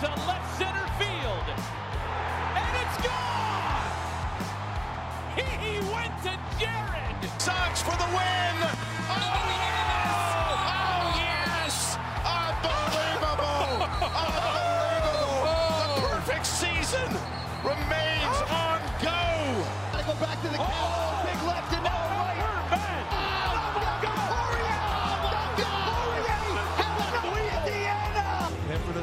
to left center field. And it's gone! He went to Jared! Sox for the win! Oh, oh, oh yes! Oh, yes! Unbelievable! Unbelievable! The oh! perfect season remains on go! Gotta go back to the count. Big left and now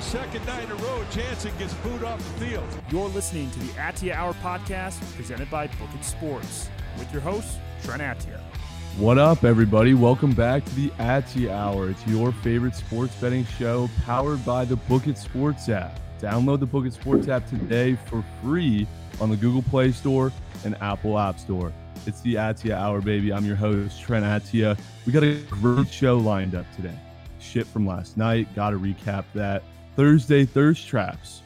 second night in a row, Jansen gets booed off the field. You're listening to the Atia Hour podcast presented by Book It Sports with your host, Trent Atia. What up, everybody? Welcome back to the Atia Hour. It's your favorite sports betting show powered by the Book It Sports app. Download the Book It Sports app today for free on the Google Play Store and Apple App Store. It's the Atia Hour, baby. I'm your host, Trent Atia. We got a great show lined up today. Shit from last night. Got to recap that. Thursday, Thirst Traps.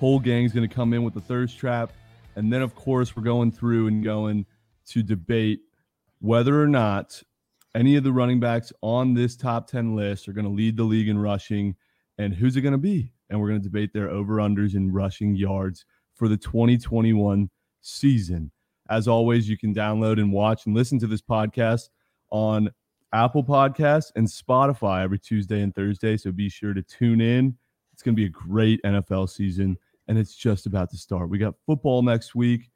Whole gang's going to come in with the Thirst Trap. And then, of course, we're going through and going to debate whether or not any of the running backs on this top 10 list are going to lead the league in rushing and who's it going to be. And we're going to debate their over unders in rushing yards for the 2021 season. As always, you can download and watch and listen to this podcast on Apple Podcasts and Spotify every Tuesday and Thursday. So be sure to tune in. It's going to be a great NFL season, and it's just about to start. We got football next week.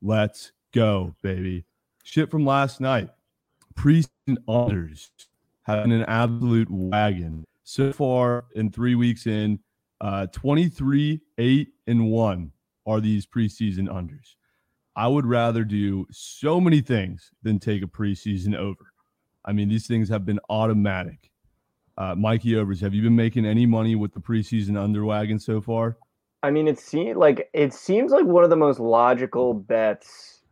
Let's go, baby. Shit from last night. Preseason unders having an absolute wagon. So far, in three weeks in, uh, 23, 8, and 1 are these preseason unders. I would rather do so many things than take a preseason over. I mean, these things have been automatic. Uh, Mikey Overs, have you been making any money with the preseason underwagon so far? I mean, it seems like it seems like one of the most logical bets,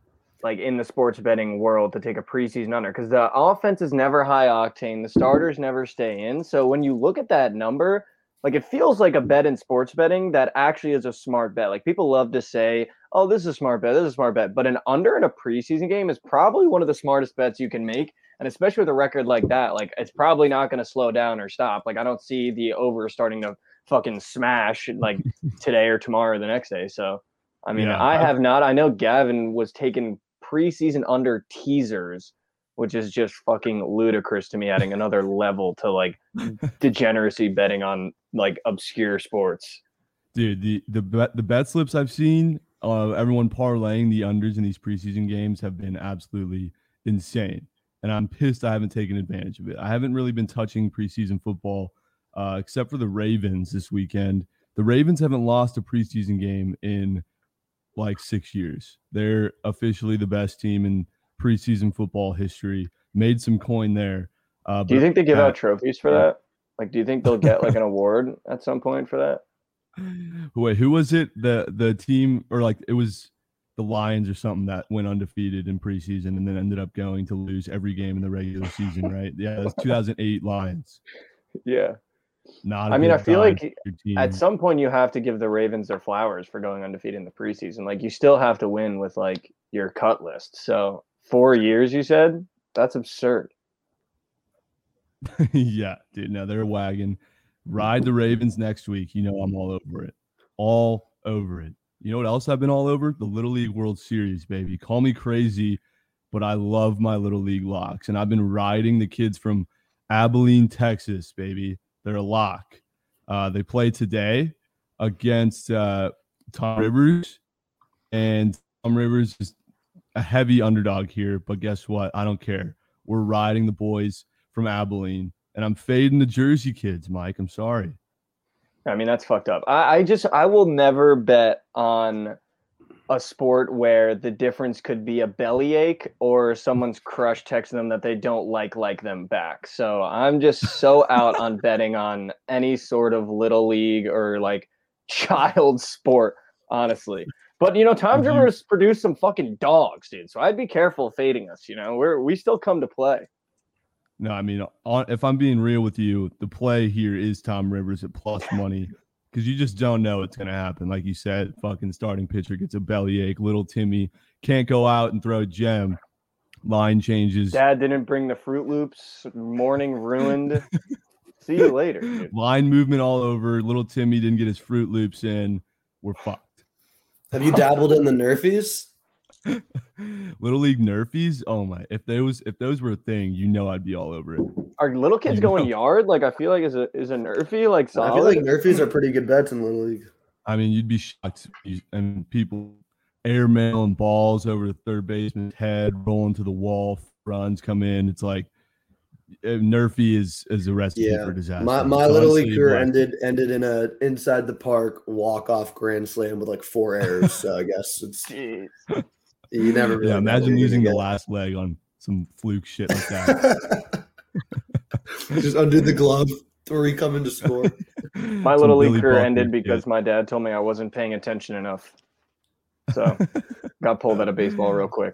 like in the sports betting world, to take a preseason under because the offense is never high octane, the starters never stay in. So when you look at that number, like it feels like a bet in sports betting that actually is a smart bet. Like people love to say, "Oh, this is a smart bet. This is a smart bet," but an under in a preseason game is probably one of the smartest bets you can make. And especially with a record like that, like it's probably not going to slow down or stop. Like I don't see the over starting to fucking smash like today or tomorrow or the next day. So, I mean, Yeah, I I- have not. I know Gavin was taking preseason under teasers, which is just fucking ludicrous to me, adding another level to like degeneracy betting on like obscure sports. Dude, the the bet the bet slips I've seen, uh, everyone parlaying the unders in these preseason games have been absolutely insane, and I'm pissed I haven't taken advantage of it. I haven't really been touching preseason football, uh, except for the Ravens this weekend. The Ravens haven't lost a preseason game in like six years. They're officially the best team in preseason football history. Made some coin there. Uh, Do you think they give uh, out trophies for that? Like, do you think they'll get like an award at some point for that? Wait, who was it? The the team or like it was the Lions or something that went undefeated in preseason and then ended up going to lose every game in the regular season, right? Yeah, was 2008 Lions. Yeah. Not. I mean, I feel like for your team. At some point, you have to give the Ravens their flowers for going undefeated in the preseason. Like, you still have to win with like your cut list. So, four years, you said? That's absurd. yeah, dude. No, they're a wagon. Ride the Ravens next week. You know I'm all over it. All over it. You know what else I've been all over? The Little League World Series, baby. Call me crazy, but I love my Little League locks. And I've been riding the kids from Abilene, Texas, baby. They're a lock. Uh, they play today against uh, Toms River. And Toms River is a heavy underdog here. But guess what? I don't care. We're riding the boys from Abilene. And I'm fading the Jersey kids, Mike. I'm sorry. I mean, that's fucked up. I, I just, I will never bet on a sport where the difference could be a bellyache or someone's crush texting them that they don't like like them back. So I'm just so out on betting on any sort of little league or like child sport, honestly. But you know, Tom Mhm. Rivers produced some fucking dogs, dude. So I'd be careful fading us. You know, we're we still come to play. No, I mean, on, if I'm being real with you, the play here is Toms River at plus money because you just don't know what's going to happen. Like you said, fucking starting pitcher gets a bellyache. Little Timmy can't go out and throw a gem. Line changes. Dad didn't bring the Fruit Loops. Morning ruined. See you later. dude. Line movement all over. Little Timmy didn't get his Fruit Loops in. We're fucked. Have you dabbled in the Nerfies? Little League Nerfies. Oh my! If those if those were a thing, you know I'd be all over it. Are little kids You going know. yard? Like I feel like is a is a nerfy like solid? I feel like Nerfies are pretty good bets in Little League. I mean, you'd be shocked. And people airmailing balls over the third baseman's head, rolling to the wall, runs come in. It's like uh, Nerfy is is a recipe Yeah, for disaster. My my So Little League career like, ended ended in a inside the park walk off grand slam with like four errors. so I guess it's Jeez. you never. Really Yeah, imagine what you're losing the last leg on some fluke shit like that. Just undo the glove, three coming to score. My Some little league career ended shit. because my dad told me I wasn't paying attention enough. So got pulled out of baseball real quick.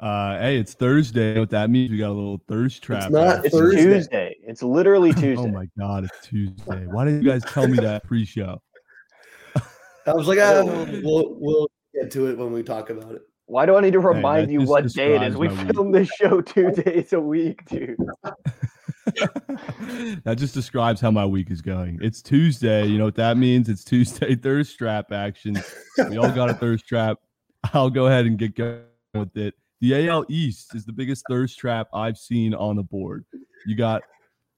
uh, hey, it's Thursday. What that means? We got a little thirst trap. not It's Thursday. Tuesday. It's literally Tuesday. Oh my god, it's Tuesday. Why didn't you guys tell me that pre-show? I was like, ah, we'll we'll get to it when we talk about it. Why do I need to that remind you what day it is? We my week. film this show two days a week, dude. that just describes how my week is going. It's Tuesday. You know what that means? It's Tuesday thirst trap action. We all got a thirst trap. I'll go ahead and get going with it. The AL East is the biggest thirst trap I've seen on the board. You got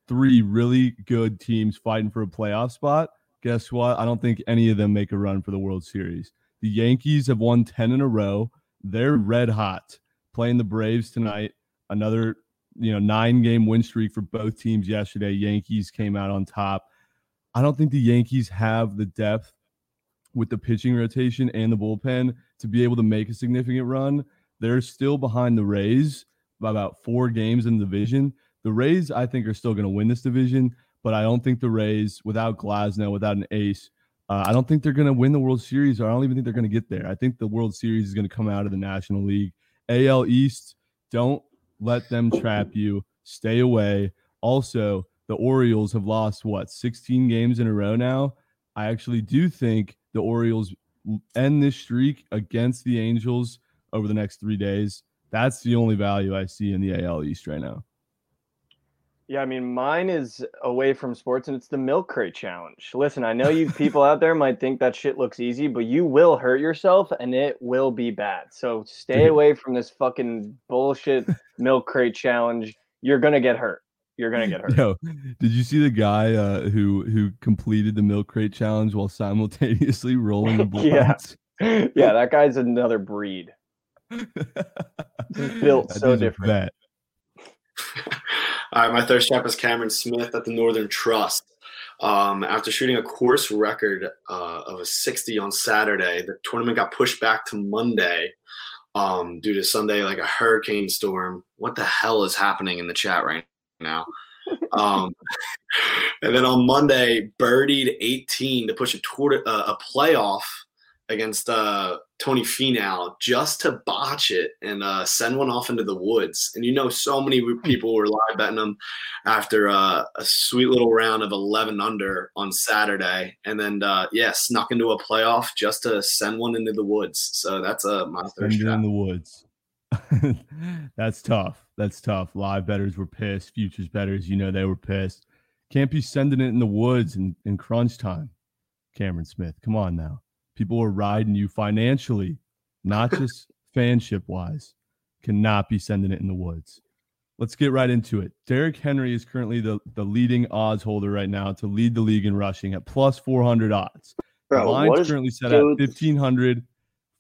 three really good teams fighting for a playoff spot. Guess what? I don't think any of them make a run for the World Series. The Yankees have won 10 in a row. They're red hot playing the Braves tonight. Another you know nine game win streak for both teams yesterday. Yankees came out on top. I don't think the Yankees have the depth with the pitching rotation and the bullpen to be able to make a significant run. They're still behind the Rays by about four games in the division. The Rays, I think, are still going to win this division, but I don't think the Rays, without Glasnow, without an ace, uh, I don't think they're going to win the World Series, or I don't even think they're going to get there. I think the World Series is going to come out of the National League. AL East, don't let them trap you. Stay away. Also, the Orioles have lost what 16 games in a row now. I actually do think the Orioles end this streak against the Angels over the next three days. That's the only value I see in the AL East right now. Yeah, I mean, mine is away from sports, and it's the milk crate challenge. Listen, I know you people out there might think that shit looks easy, but you will hurt yourself, and it will be bad. So stay away from this fucking bullshit milk crate challenge. You're gonna get hurt. You're gonna get hurt. Yo, did you see the guy uh, who who completed the milk crate challenge while simultaneously rolling the Yeah. yeah, that guy's another breed. built so different. All right, my third trap is Cameron Smith at the Northern Trust. Um, after shooting a course record uh, of a 60 on Saturday, the tournament got pushed back to Monday um, due to Sunday, like a hurricane storm. What the hell is happening in the chat right now? Um, and then on Monday, birdied 18 to push a tour, uh, a playoff against uh, Tony Finau just to botch it and uh, send one off into the woods. And you know, so many people were live betting him after uh, a sweet little round of 11 under on Saturday, and then uh, yeah, snuck into a playoff just to send one into the woods. So that's a uh, my Send thirst it in the woods. That's tough. That's tough. Live betters were pissed. Futures betters, you know, they were pissed. Can't be sending it in the woods in, in crunch time. Cameron Smith, come on now. People are riding you financially, not just fanship wise. Cannot be sending it in the woods. Let's get right into it. Derrick Henry is currently the, the leading odds holder right now to lead the league in rushing at plus 400 odds. The Bro, line's what is currently set dude- at 1500,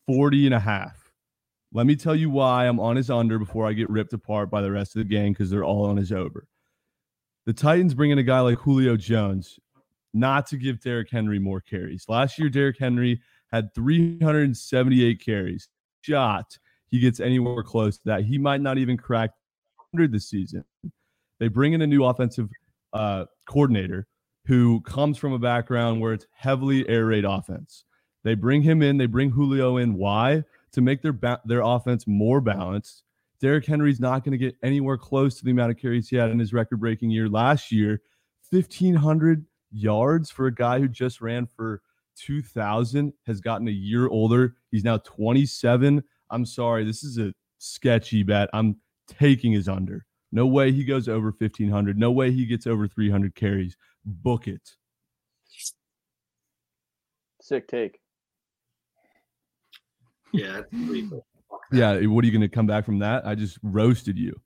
40 and a half. Let me tell you why I'm on his under before I get ripped apart by the rest of the gang because they're all on his over. The Titans bring in a guy like Julio Jones, not to give Derrick Henry more carries. Last year, Derrick Henry had 378 carries. Shot he gets anywhere close to that. He might not even crack 100 this season. They bring in a new offensive uh, coordinator who comes from a background where it's heavily air raid offense. They bring him in. They bring Julio in. Why? To make their ba- their offense more balanced. Derrick Henry's not going to get anywhere close to the amount of carries he had in his record breaking year last year. 1,500 yards for a guy who just ran for 2,000, has gotten a year older. He's now 27. I'm sorry. This is a sketchy bet. I'm taking his under. No way he goes over 1500. No way he gets over 300 carries. Book it. Sick take. Yeah, that's. Yeah, what are you going to come back from that? I just roasted you.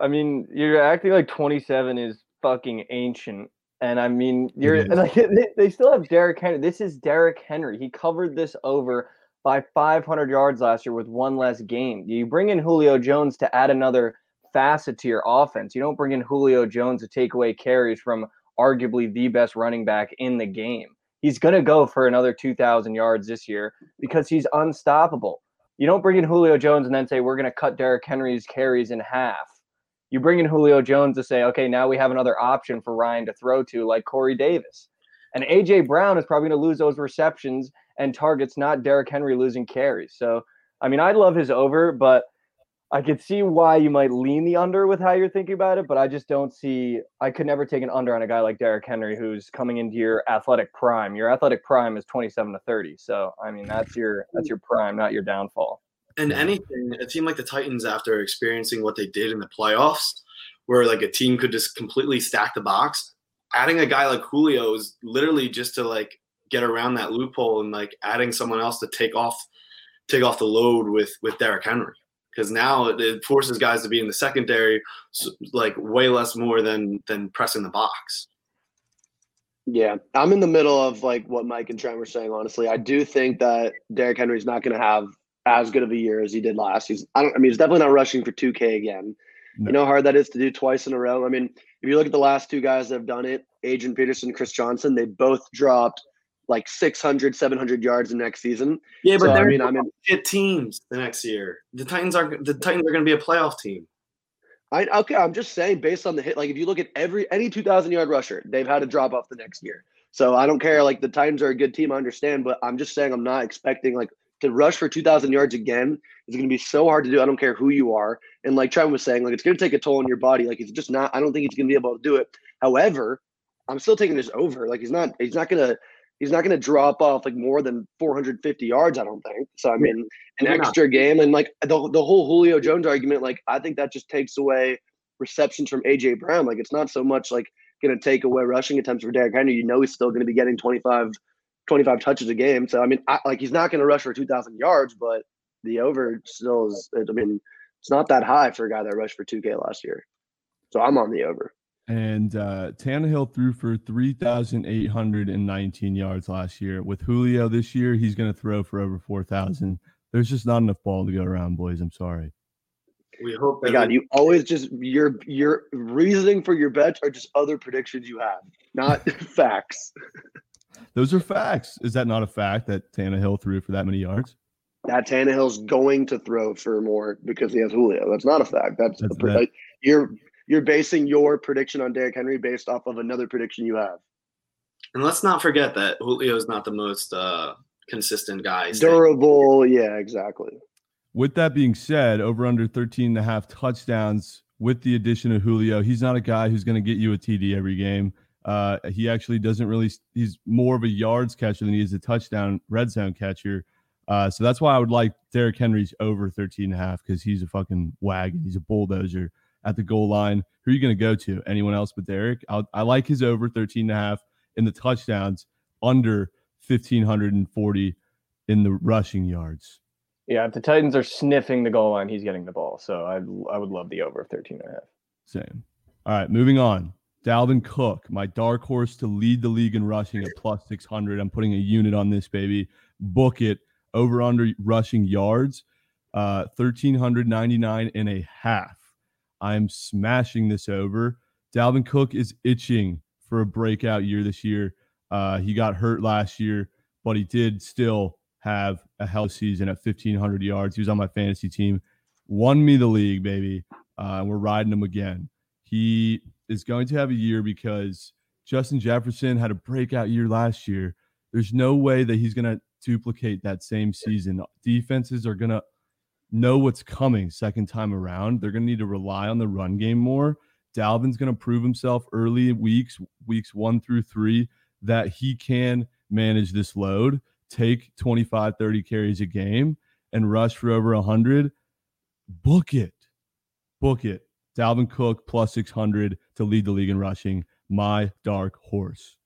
I mean, you're acting like 27 is fucking ancient. And I mean, you're is. like they, they still have Derrick Henry. This is Derrick Henry. He covered this over by 500 yards last year with one less game. You bring in Julio Jones to add another facet to your offense. You don't bring in Julio Jones to take away carries from arguably the best running back in the game. He's going to go for another 2,000 yards this year because he's unstoppable. You don't bring in Julio Jones and then say, we're going to cut Derrick Henry's carries in half. You bring in Julio Jones to say, okay, now we have another option for Ryan to throw to, like Corey Davis. And AJ Brown is probably going to lose those receptions and targets, not Derrick Henry losing carries. So, I mean, I'd love his over, but I could see why you might lean the under with how you're thinking about it. But I just don't see, I could never take an under on a guy like Derrick Henry who's coming into your athletic prime. Your athletic prime is 27 to 30. So, I mean, that's your, that's your prime, not your downfall. And anything, it seemed like the Titans, after experiencing what they did in the playoffs, where like a team could just completely stack the box, adding a guy like Julio is literally just to like get around that loophole and like adding someone else to take off take off the load with with Derrick Henry because now it forces guys to be in the secondary like way less more than than pressing the box. Yeah, I'm in the middle of like what Mike and Trent were saying. Honestly, I do think that Derrick Henry's not going to have as good of a year as he did last. He's I don't I mean he's definitely not rushing for 2K again. No. You know how hard that is to do twice in a row. I mean, if you look at the last two guys that have done it, Adrian Peterson, Chris Johnson, they both dropped like 600, 700 yards the next season. Yeah, but So, I they're mean, I mean, shit teams the next year. The Titans are the Titans are going to be a playoff team. I okay, I'm just saying based on the hit, like if you look at every any 2,000 yard rusher, they've had to drop off the next year. So I don't care. Like the Titans are a good team, I understand, but I'm just saying I'm not expecting like to rush for 2,000 yards again is going to be so hard to do. I don't care who you are. And like Trent was saying, like it's going to take a toll on your body. Like it's just not. I don't think he's going to be able to do it. However, I'm still taking this over. Like he's not. He's not going to. He's not going to drop off like more than 450 yards. I don't think. So I mean, an extra game and like the the whole Julio Jones argument. Like I think that just takes away receptions from AJ Brown. Like it's not so much like going to take away rushing attempts for Derrick Henry. You know he's still going to be getting 25, 25 touches a game. So I mean, I, like he's not going to rush for 2,000 yards, but the over still is. I mean, it's not that high for a guy that rushed for 2K last year. So I'm on the over. And uh, Tannehill threw for 3,819 yards last year. With Julio this year, he's going to throw for over 4,000. There's just not enough ball to go around, boys. I'm sorry. We hope My that God, you always just your your reasoning for your bets are just other predictions you have, not facts. Those are facts. Is that not a fact that Tannehill threw for that many yards? That Tannehill's going to throw for more because he has Julio. That's not a fact. That's, That's a pre- that- like, you're you're basing your prediction on Derrick Henry based off of another prediction you have. and let's not forget that Julio is not the most uh, consistent guy. Durable, yeah, exactly. With that being said, over under 13 and a half touchdowns with the addition of Julio, he's not a guy who's going to get you a TD every game. Uh, he actually doesn't really, he's more of a yards catcher than he is a touchdown red zone catcher. Uh, so that's why I would like Derrick Henry's over 13 and a half because he's a fucking wagon. He's a bulldozer at the goal line. Who are you going to go to? Anyone else but Derrick? I'll, I like his over 13 and a half in the touchdowns, under 1,540 in the rushing yards. Yeah, if the Titans are sniffing the goal line, he's getting the ball. So I I would love the over of 13 and a half. Same. All right, moving on. Dalvin Cook, my dark horse to lead the league in rushing at plus 600. I'm putting a unit on this, baby. Book it. Over under rushing yards, uh, 1,399 and a half. I'm smashing this over. Dalvin Cook is itching for a breakout year this year. Uh, he got hurt last year, but he did still have a hell season at 1,500 yards. He was on my fantasy team, won me the league, baby. Uh, we're riding him again. He is going to have a year because Justin Jefferson had a breakout year last year. There's no way that he's going to duplicate that same season. Defenses are going to know what's coming second time around. They're going to need to rely on the run game more. Dalvin's going to prove himself early weeks, weeks one through three, that he can manage this load, take 25, 30 carries a game, and rush for over 100. Book it. Book it. Dalvin Cook plus 600 to lead the league in rushing. My dark horse.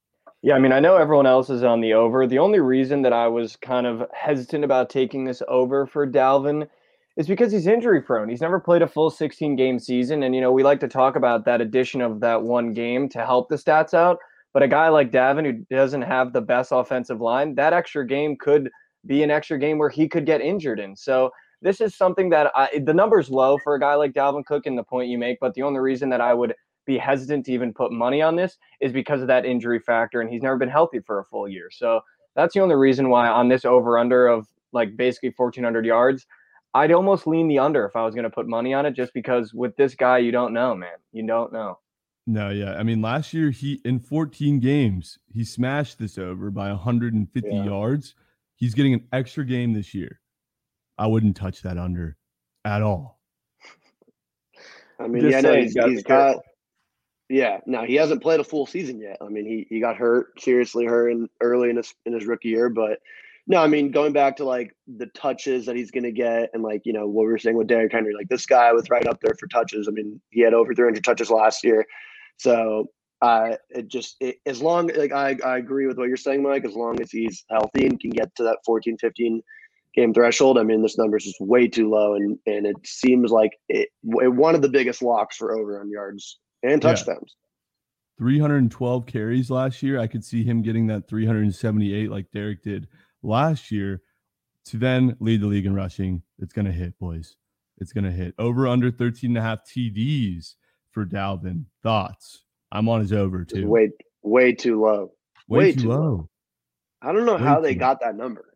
Yeah, I mean, I know everyone else is on the over. The only reason that I was kind of hesitant about taking this over for Dalvin is because he's injury prone. He's never played a full 16 game season. And, you know, we like to talk about that addition of that one game to help the stats out. But a guy like Dalvin, who doesn't have the best offensive line, that extra game could be an extra game where he could get injured in. So this is something that I, the number's low for a guy like Dalvin Cook and the point you make. But the only reason that I would be hesitant to even put money on this is because of that injury factor, and he's never been healthy for a full year. So that's the only reason why on this over under of like basically 1,400 yards, I'd almost lean the under if I was going to put money on it, just because with this guy, you don't know, man. You don't know. No, yeah. I mean, last year he in 14 games he smashed this over by 150 yeah. yards. He's getting an extra game this year. I wouldn't touch that under at all. I mean, Just yeah, no, he's, he's got yeah, no, he hasn't played a full season yet. I mean, he he got hurt, seriously hurt in early in his in his rookie year, but no, I mean, going back to like the touches that he's going to get, and like you know what we were saying with Derrick Henry, like this guy was right up there for touches. I mean, he had over 300 touches last year, so uh, it just it, as long like I I agree with what you're saying, Mike. As long as he's healthy and can get to that 14, 15 game threshold, I mean, this number is just way too low, and and it seems like it, it one of the biggest locks for over on yards and touchdowns. Yeah. 312 carries last year. I could see him getting that 378 like Derrick did last year to then lead the league in rushing. It's going to hit, boys. It's going to hit. Over under 13 and a half TDs for Dalvin. Thoughts? I'm on his over too. Way, way too low. Way, way too, low. low. I don't know way how they got that number.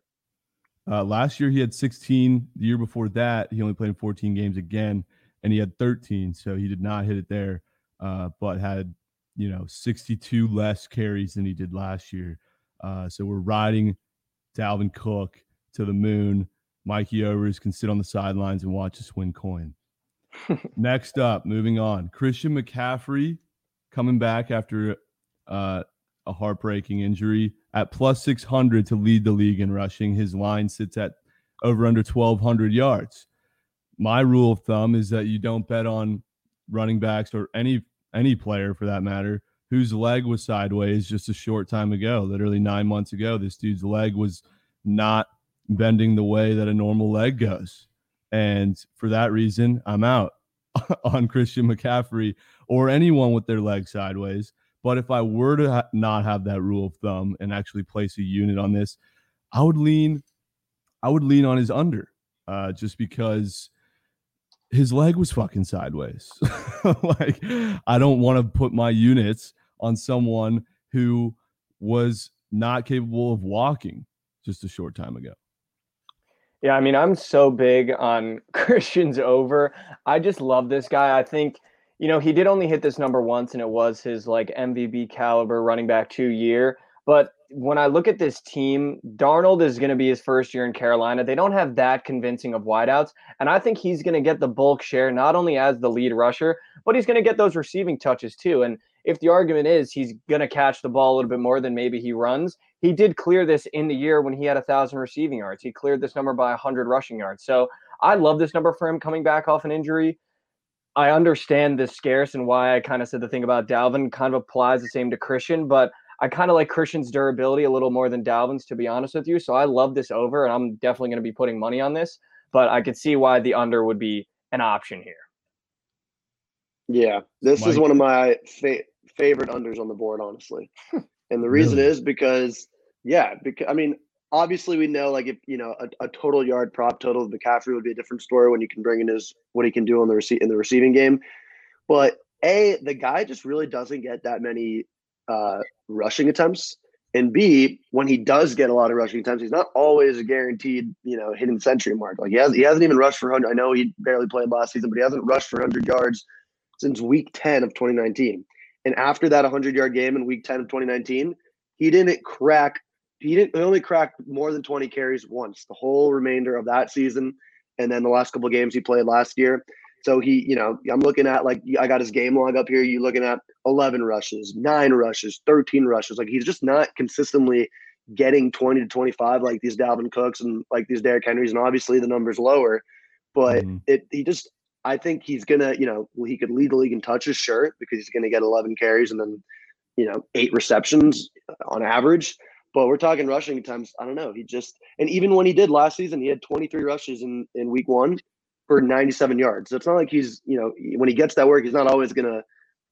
Uh, last year he had 16. The year before that, he only played 14 games again, and he had 13. So he did not hit it there uh, but had you know 62 less carries than he did last year. Uh, so we're riding Dalvin Cook to the moon. Mikey Overs can sit on the sidelines and watch us win coin. Next up, moving on, Christian McCaffrey coming back after uh, a heartbreaking injury at plus 600 to lead the league in rushing. His line sits at over under 1,200 yards. My rule of thumb is that you don't bet on running backs or any any player for that matter whose leg was sideways just a short time ago literally 9 months ago this dude's leg was not bending the way that a normal leg goes and for that reason I'm out on Christian McCaffrey or anyone with their leg sideways but if I were to ha- not have that rule of thumb and actually place a unit on this I would lean I would lean on his under uh, just because his leg was fucking sideways. like, I don't want to put my units on someone who was not capable of walking just a short time ago. Yeah, I mean, I'm so big on Christian's over. I just love this guy. I think, you know, he did only hit this number once, and it was his like MVP caliber running back two year. But when I look at this team, Darnold is going to be his first year in Carolina. They don't have that convincing of wideouts. And I think he's going to get the bulk share, not only as the lead rusher, but he's going to get those receiving touches too. And if the argument is he's going to catch the ball a little bit more than maybe he runs, he did clear this in the year when he had a thousand receiving yards. He cleared this number by a hundred rushing yards. So I love this number for him coming back off an injury. I understand this scarce and why I kind of said the thing about Dalvin kind of applies the same to Christian, but I kind of like Christian's durability a little more than Dalvin's, to be honest with you. So I love this over, and I'm definitely going to be putting money on this. But I could see why the under would be an option here. Yeah, this Mike. is one of my fa- favorite unders on the board, honestly. and the reason really? is because, yeah, because I mean, obviously we know like if you know a, a, total yard prop total of McCaffrey would be a different story when you can bring in his what he can do on the receipt in the receiving game. But a the guy just really doesn't get that many uh, rushing attempts. And B, when he does get a lot of rushing attempts, he's not always a guaranteed, you know, hitting century mark. Like he has he hasn't even rushed for 100. I know he barely played last season, but he hasn't rushed for 100 yards since week 10 of 2019. And after that 100 yard game in week 10 of 2019, he didn't crack. He didn't he only cracked more than 20 carries once the whole remainder of that season, and then the last couple games he played last year. So he, you know, I'm looking at like I got his game log up here. You looking at 11 rushes, nine rushes, 13 rushes. Like he's just not consistently getting 20 to 25 like these Dalvin Cooks and like these Derrick Henrys, and obviously the numbers lower. But mm-hmm. it he just I think he's gonna, you know, he could lead the league in touches, sure, because he's gonna get 11 carries and then, you know, eight receptions on average. But we're talking rushing times. I don't know. He just and even when he did last season, he had 23 rushes in in week one for 97 yards. So it's not like he's, you know, when he gets that work, he's not always gonna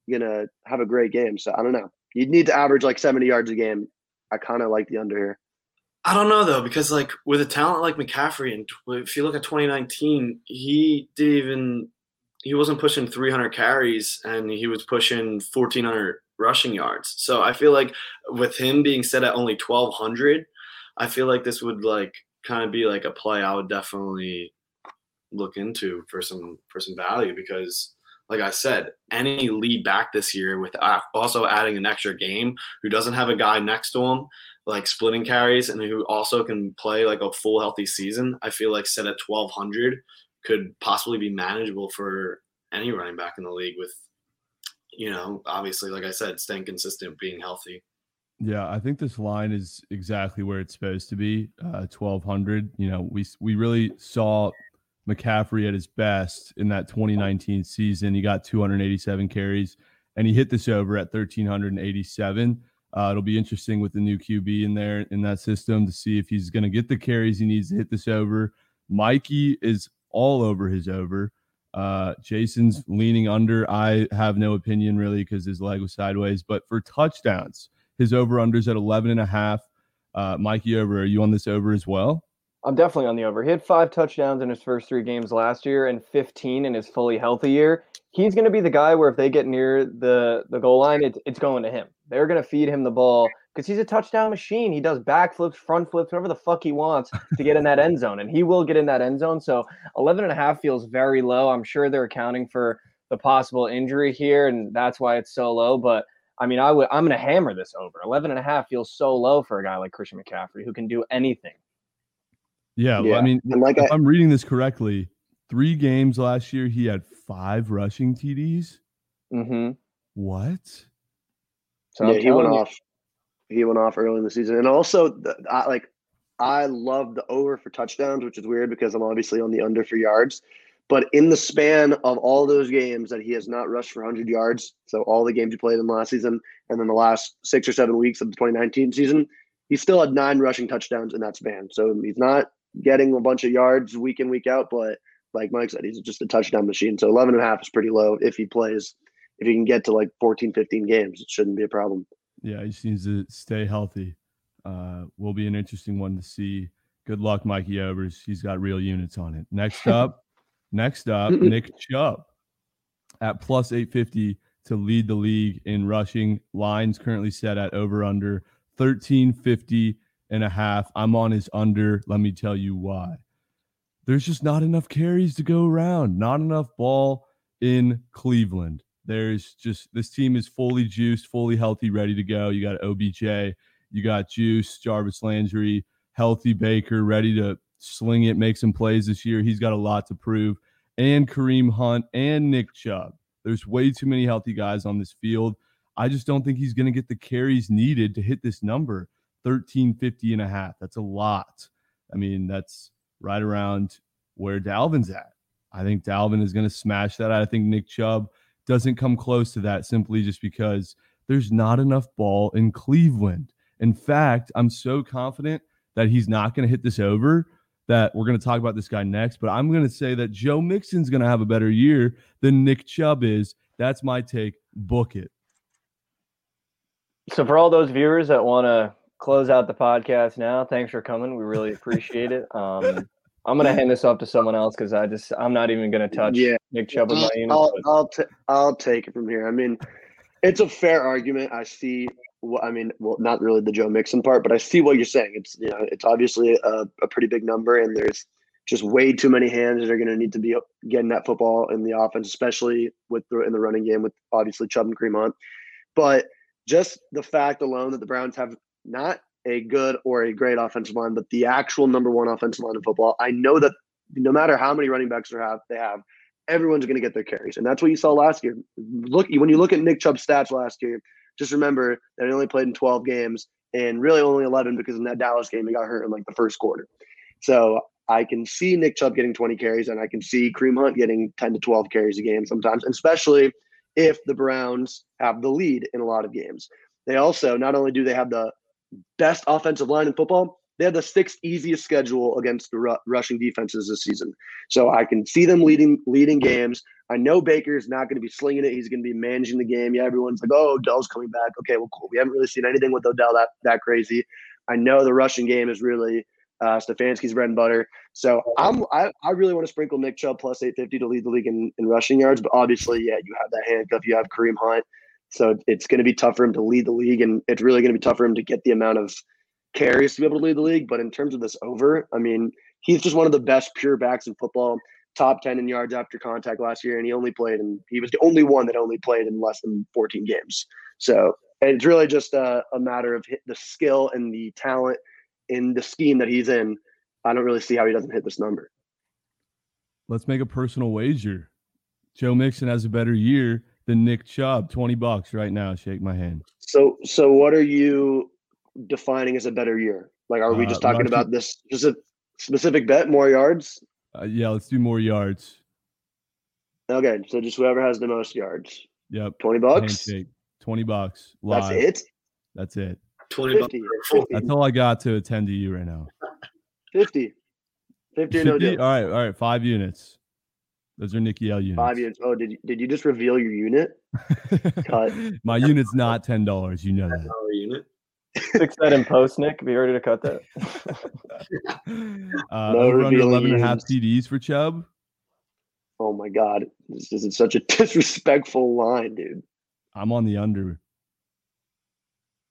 gonna have a great game. So I don't know. You'd need to average like 70 yards a game. I kind of like the under here. I don't know though, because like with a talent like McCaffrey, and if you look at 2019, he didn't even he wasn't pushing 300 carries, and he was pushing 1,400 rushing yards. So I feel like with him being set at only 1,200, I feel like this would like kind of be like a play I would definitely look into for some for some value because like I said, any lead back this year with also adding an extra game who doesn't have a guy next to him, like splitting carries, and who also can play like a full healthy season, I feel like set at 1200 could possibly be manageable for any running back in the league with, you know, obviously, like I said, staying consistent, being healthy. Yeah, I think this line is exactly where it's supposed to be. Uh, 1200. You know, we we really saw McCaffrey at his best in that 2019 season. He got 287 carries and he hit this over at 1387. Uh, it'll be interesting with the new QB in there in that system to see if he's going to get the carries he needs to hit this over. Mikey is all over his over. Uh, Jason's leaning under. I have no opinion really because his leg was sideways. But for touchdowns, his over unders at 11 and a half. Uh, Mikey over, are you on this over as well? I'm definitely on the over. He had five touchdowns in his first three games last year and 15 in his fully healthy year. He's going to be the guy where if they get near the the goal line, it's it's going to him. They're going to feed him the ball because he's a touchdown machine. He does backflips, front flips, whatever the fuck he wants to get in that end zone, and he will get in that end zone. So 11 and a half feels very low. I'm sure they're accounting for the possible injury here, and that's why it's so low. But I mean, I would I'm going to hammer this over. 11 and a half feels so low for a guy like Christian McCaffrey who can do anything. Yeah, yeah. Well, I mean, like if I, am reading this correctly, three games last year he had five rushing TDs. Mm-hmm. What? So yeah, he went you. off. He went off early in the season, and also the, I, like I love the over for touchdowns, which is weird because I'm obviously on the under for yards. But in the span of all those games that he has not rushed for 100 yards, so all the games he played in last season, and then the last six or seven weeks of the 2019 season, he still had nine rushing touchdowns in that span. So he's not getting a bunch of yards week in, week out. But like Mike said, he's just a touchdown machine. So 11 and a half is pretty low if he plays. If he can get to like 14, 15 games, it shouldn't be a problem. Yeah, he just needs to stay healthy. Uh, will be an interesting one to see. Good luck, Mikey Overs. He's got real units on it. Next up, next up, Nick Chubb at plus 850 to lead the league in rushing. Lines currently set at over under 1350 and a half. I'm on his under. Let me tell you why. There's just not enough carries to go around, not enough ball in Cleveland. There's just this team is fully juiced, fully healthy, ready to go. You got OBJ, you got Juice, Jarvis Landry, healthy Baker, ready to sling it, make some plays this year. He's got a lot to prove. And Kareem Hunt and Nick Chubb. There's way too many healthy guys on this field. I just don't think he's going to get the carries needed to hit this number. 1350 and a half. That's a lot. I mean, that's right around where Dalvin's at. I think Dalvin is going to smash that. I think Nick Chubb doesn't come close to that simply just because there's not enough ball in Cleveland. In fact, I'm so confident that he's not going to hit this over that we're going to talk about this guy next. But I'm going to say that Joe Mixon's going to have a better year than Nick Chubb is. That's my take. Book it. So, for all those viewers that want to close out the podcast now. Thanks for coming. We really appreciate it. Um, I'm gonna hand this off to someone else because I just I'm not even gonna touch yeah. Nick Chubb with my unit. I'll I'll, t- I'll take it from here. I mean, it's a fair argument. I see. What, I mean, well, not really the Joe Mixon part, but I see what you're saying. It's you know, it's obviously a, a pretty big number, and there's just way too many hands that are going to need to be getting that football in the offense, especially with the in the running game with obviously Chubb and Kareem Hunt. But just the fact alone that the Browns have not a good or a great offensive line, but the actual number one offensive line in football. I know that no matter how many running backs they have, they have everyone's going to get their carries, and that's what you saw last year. Look, when you look at Nick Chubb's stats last year, just remember that he only played in 12 games and really only 11 because in that Dallas game he got hurt in like the first quarter. So I can see Nick Chubb getting 20 carries and I can see Kareem Hunt getting 10 to 12 carries a game sometimes, especially if the Browns have the lead in a lot of games. They also not only do they have the best offensive line in football, they have the sixth easiest schedule against the ru- rushing defenses this season. So I can see them leading leading games. I know Baker's not going to be slinging it. He's going to be managing the game. Yeah, everyone's like, "Oh, Odell's coming back." Okay, well, cool. We haven't really seen anything with Odell that that crazy. I know the rushing game is really uh, Stefanski's bread and butter. So I'm I, I really want to sprinkle Nick Chubb plus 850 to lead the league in, in rushing yards. But obviously, yeah, you have that handcuff. You have Kareem Hunt. So it's going to be tough for him to lead the league, and it's really going to be tough for him to get the amount of carries to be able to lead the league. But in terms of this over, I mean, he's just one of the best pure backs in football. Top 10 in yards after contact last year, and he only played, and he was the only one that only played in less than 14 games. So it's really just a, a matter of the skill and the talent in the scheme that he's in. I don't really see how he doesn't hit this number. Let's make a personal wager. Joe Mixon has a better year than Nick Chubb. 20 bucks right now. Shake my hand. So, so what are you defining as a better year? Like, are we just Uh, talking about this Just a specific bet, more yards? Uh, yeah, let's do more yards. Okay, so just whoever has the most yards, Yep. twenty bucks. Handshake. 20 bucks. That's it. That's it. 20 50, for a full 50, That's all I got to attend to you right now. 50, 50 or no deal. All right, all right. Five units. Those are Nicky L units. Five units. Oh, did you, did you just reveal your unit? Cut. My unit's not ten dollars. You know that. dollar unit. Fix that in post, Nick. Be ready to cut that. Uh, No over under revealing 11 and a half units. TDs for Chubb. Oh my god, this is such a disrespectful line, dude. I'm on the under.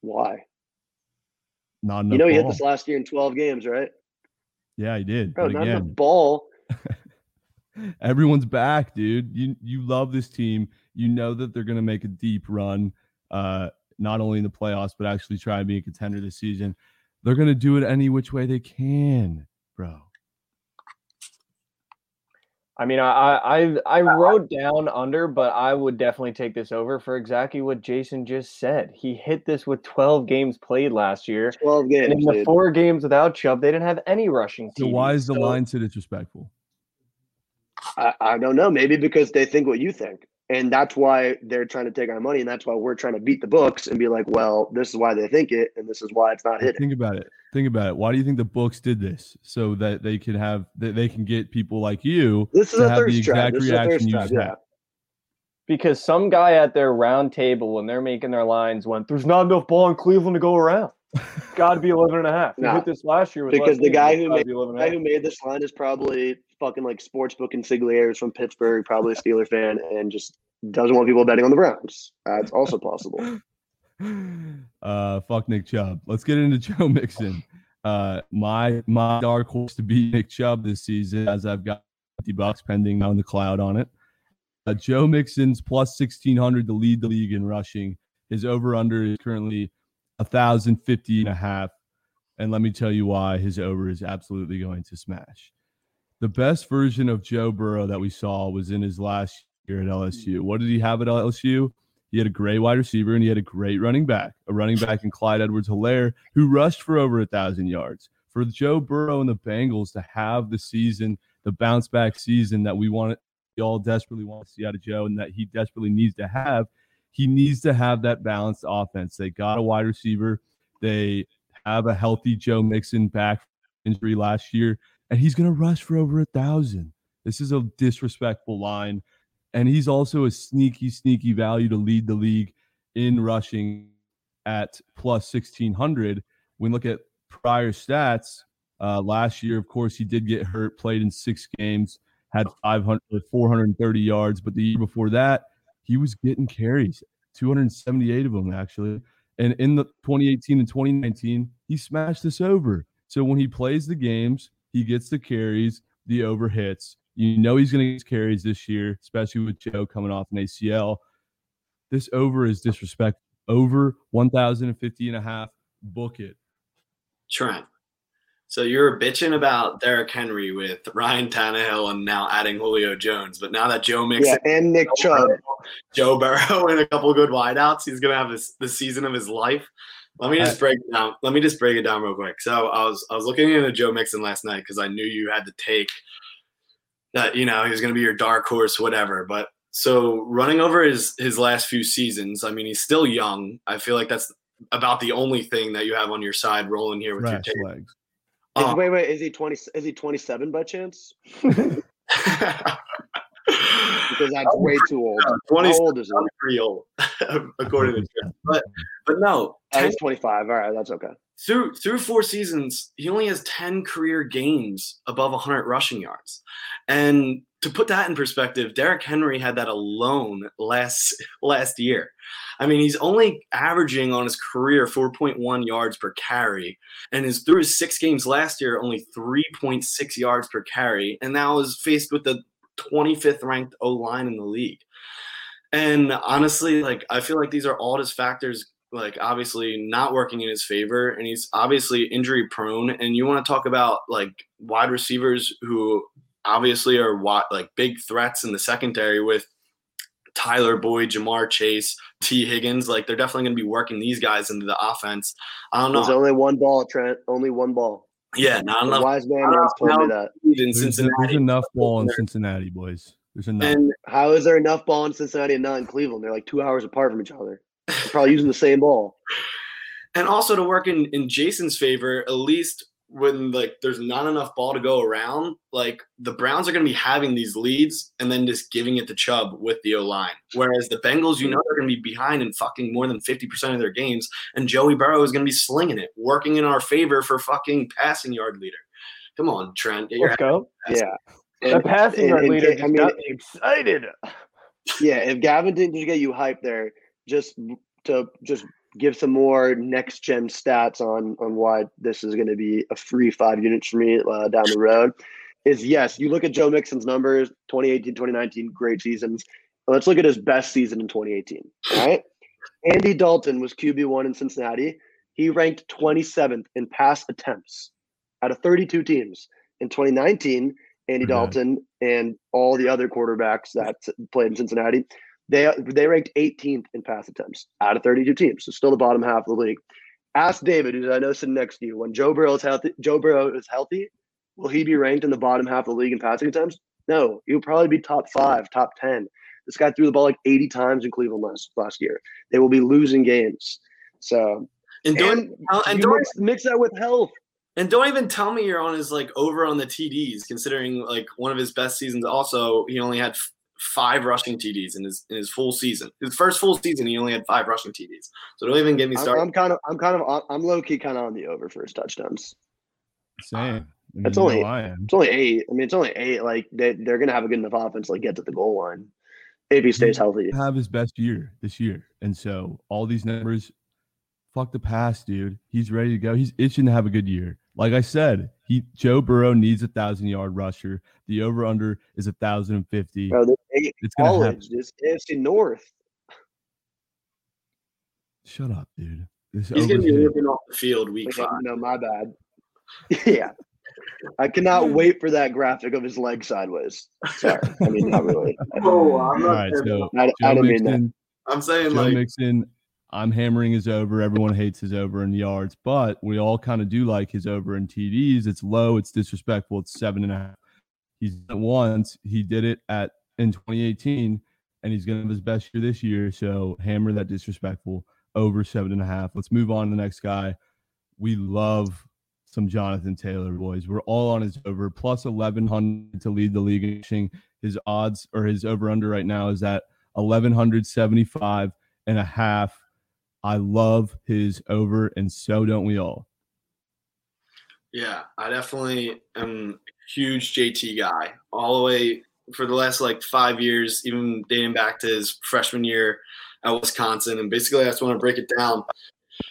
Why? Not enough. You know, he hit this last year in twelve games, right? Yeah, he did. Bro, but not again, enough ball. Everyone's back, dude. You you love this team. You know that they're gonna make a deep run, uh, not only in the playoffs, but actually try and be a contender this season. They're gonna do it any which way they can, bro. I mean, I I I wrote down under, but I would definitely take this over for exactly what Jason just said. He hit this with 12 games played last year. Twelve And games. in the dude. four games without Chubb, they didn't have any rushing So TDs. why is the So- line so disrespectful? I, I don't know. Maybe because they think what you think. And that's why they're trying to take our money. And that's why we're trying to beat the books and be like, well, this is why they think it. And this is why it's not hitting. Think about it. Think about it. Why do you think the books did this? So that they can have that they can get people like you This is to a have the thirst trap. exact This is a reaction thirst you trap. just Yeah. had. Because some guy at their round table when they're making their lines went, there's not enough ball in Cleveland to go around. Got to be 11 and a half. We Nah. hit this last year with Because the guy who made- The guy who made this line is probably fucking like sportsbook consigliere from Pittsburgh, probably a Steeler fan, and just doesn't want people betting on the Browns. That's also possible. uh fuck Nick Chubb. Let's get into Joe Mixon. Uh my my dark horse to beat Nick Chubb this season as I've got 50 bucks pending on the cloud on it. Uh, Joe Mixon's plus 1600 to lead the league in rushing. His over under is currently 1050 and a half. And let me tell you why his over is absolutely going to smash. The best version of Joe Burrow that we saw was in his last year at LSU. Mm. What did he have at LSU? He had a great wide receiver and he had a great running back, a running back in Clyde Edwards Helaire, who rushed for over a thousand yards. For Joe Burrow and the Bengals to have the season, the bounce back season that we want, we all desperately want to see out of Joe and that he desperately needs to have, he needs to have that balanced offense. They got a wide receiver. They have a healthy Joe Mixon back injury last year, and he's going to rush for over a thousand. This is a disrespectful line. And he's also a sneaky, sneaky value to lead the league in rushing at plus 1600. When look at prior stats, uh, last year, of course, he did get hurt, played in six games, had 500, 430 yards. But the year before that, he was getting carries, 278 of them actually. And in the 2018 and 2019, he smashed this over. So when he plays the games, he gets the carries, the over hits. You know he's going to get carries this year, especially with Joe coming off an ACL. This over is disrespect. Over 1,050 and a half. Book it. Trent, So you're bitching about Derrick Henry with Ryan Tannehill and now adding Julio Jones, but now that Joe Mixon, Yeah, and Nick Chubb. Joe Burrow, and a couple good wideouts, he's gonna have this the season of his life. Let me just break it down. Let me just break it down real quick. So I was I was looking into Joe Mixon last night because I knew you had to take that. You know he was gonna be your dark horse, whatever. But so running over his his last few seasons, I mean he's still young. I feel like that's about the only thing that you have on your side rolling here with Rash your legs. Um, wait, wait, is he twenty? Is he twenty-seven by chance? Because that's way too old. 20 old is he? pretty old, according to Jeff. But but no, 10 he's twenty-five. All right, that's okay. through through four seasons, he only has ten career games above 100 rushing yards. And to put that in perspective, Derrick Henry had that alone last last year. I mean, he's only averaging on his career 4.1 yards per carry, and his through his six games last year, only 3.6 yards per carry, and now is faced with the 25th ranked O line in the league. And honestly, like I feel like these are all just factors like obviously not working in his favor and he's obviously injury prone and you want to talk about like wide receivers who obviously are wi- like big threats in the secondary with Tyler Boyd, Ja'Marr Chase, Tee Higgins like they're definitely going to be working these guys into the offense. I don't know. There's only one ball, Trent. Only one ball. Yeah, not The enough wise man once told me that. in There's, there's enough ball in Cincinnati, boys. There's enough. And How is there enough ball in Cincinnati and not in Cleveland? They're like two hours apart from each other. They're probably using the same ball. and also to work in in Jason's favor, at least when like there's not enough ball to go around, like the Browns are going to be having these leads and then just giving it to Chubb with the O line. Whereas the Bengals, you know, they're going to be behind in fucking more than fifty percent of their games, and Joey Burrow is going to be slinging it, working in our favor for fucking passing yard leader. Come on, Trent, get your Let's go. Yeah. The passing and- yard and- leader I just mean, got me excited. yeah, if Gavin didn't just get you hyped there, just to just give some more next gen stats on on why this is going to be a free five units for me uh, down the road, is yes, you look at Joe Mixon's numbers, 2018, 2019, great seasons. Let's look at his best season in 2018. All right. Andy Dalton was QB1 in Cincinnati. He ranked 27th in pass attempts out of 32 teams. In 2019, Andy Okay. Dalton and all the other quarterbacks that played in Cincinnati, they they ranked 18th in pass attempts out of 32 teams. So still the bottom half of the league. Ask David, who I know sitting next to you, when Joe Burrow is healthy, Joe Burrow is healthy, will he be ranked in the bottom half of the league in passing attempts? No, he'll probably be top five, top 10. This guy threw the ball like 80 times in Cleveland last, last year. They will be losing games. So and don't and, and don't mix, mix that with health. And don't even tell me you're on his like over on the TDs, considering like one of his best seasons. Also, he only had five rushing TDs in his in his full season. His first full season, he only had five rushing TDs. So don't even get me I'm, started. I'm kind of, I'm kind of, I'm low key kind of on the over for his touchdowns. Same. I mean, That's you know only- It's only eight. I mean, it's only eight. Like they, they're gonna have a good enough offense to like get to the goal line if he stays healthy. Have his best year this year, and so all these numbers. Fuck the past, dude. He's ready to go. He's itching to have a good year. Like I said, he Joe Burrow needs a thousand yard rusher. The over under is a thousand and fifty. Bro, they're eight It's gonna happen. college. This AFC North. Shut up, dude. This He's gonna be ripping off the field week Okay, five. no, my bad. yeah, I cannot hmm. wait for that graphic of his leg sideways. Sorry, I mean not really. Oh, I'm not. right, so I, I Joe didn't mean that. Mixon, I'm saying Joe like Mixon, I'm hammering his over. Everyone hates his over in yards, but we all kind of do like his over in TDs. It's low, it's disrespectful. It's seven and a half. He's done it once. He did it at in 2018, and he's gonna have his best year this year. So hammer that disrespectful over seven and a half. Let's move on to the next guy. We love some Jonathan Taylor boys. We're all on his over plus 1100 to lead the league. in rushing. His odds or his over under right now is at 1175 and a half. I love his over, and so don't we all. Yeah, I definitely am a huge JT guy. All the way for the last like five years, even dating back to his freshman year at Wisconsin. And basically, I just want to break it down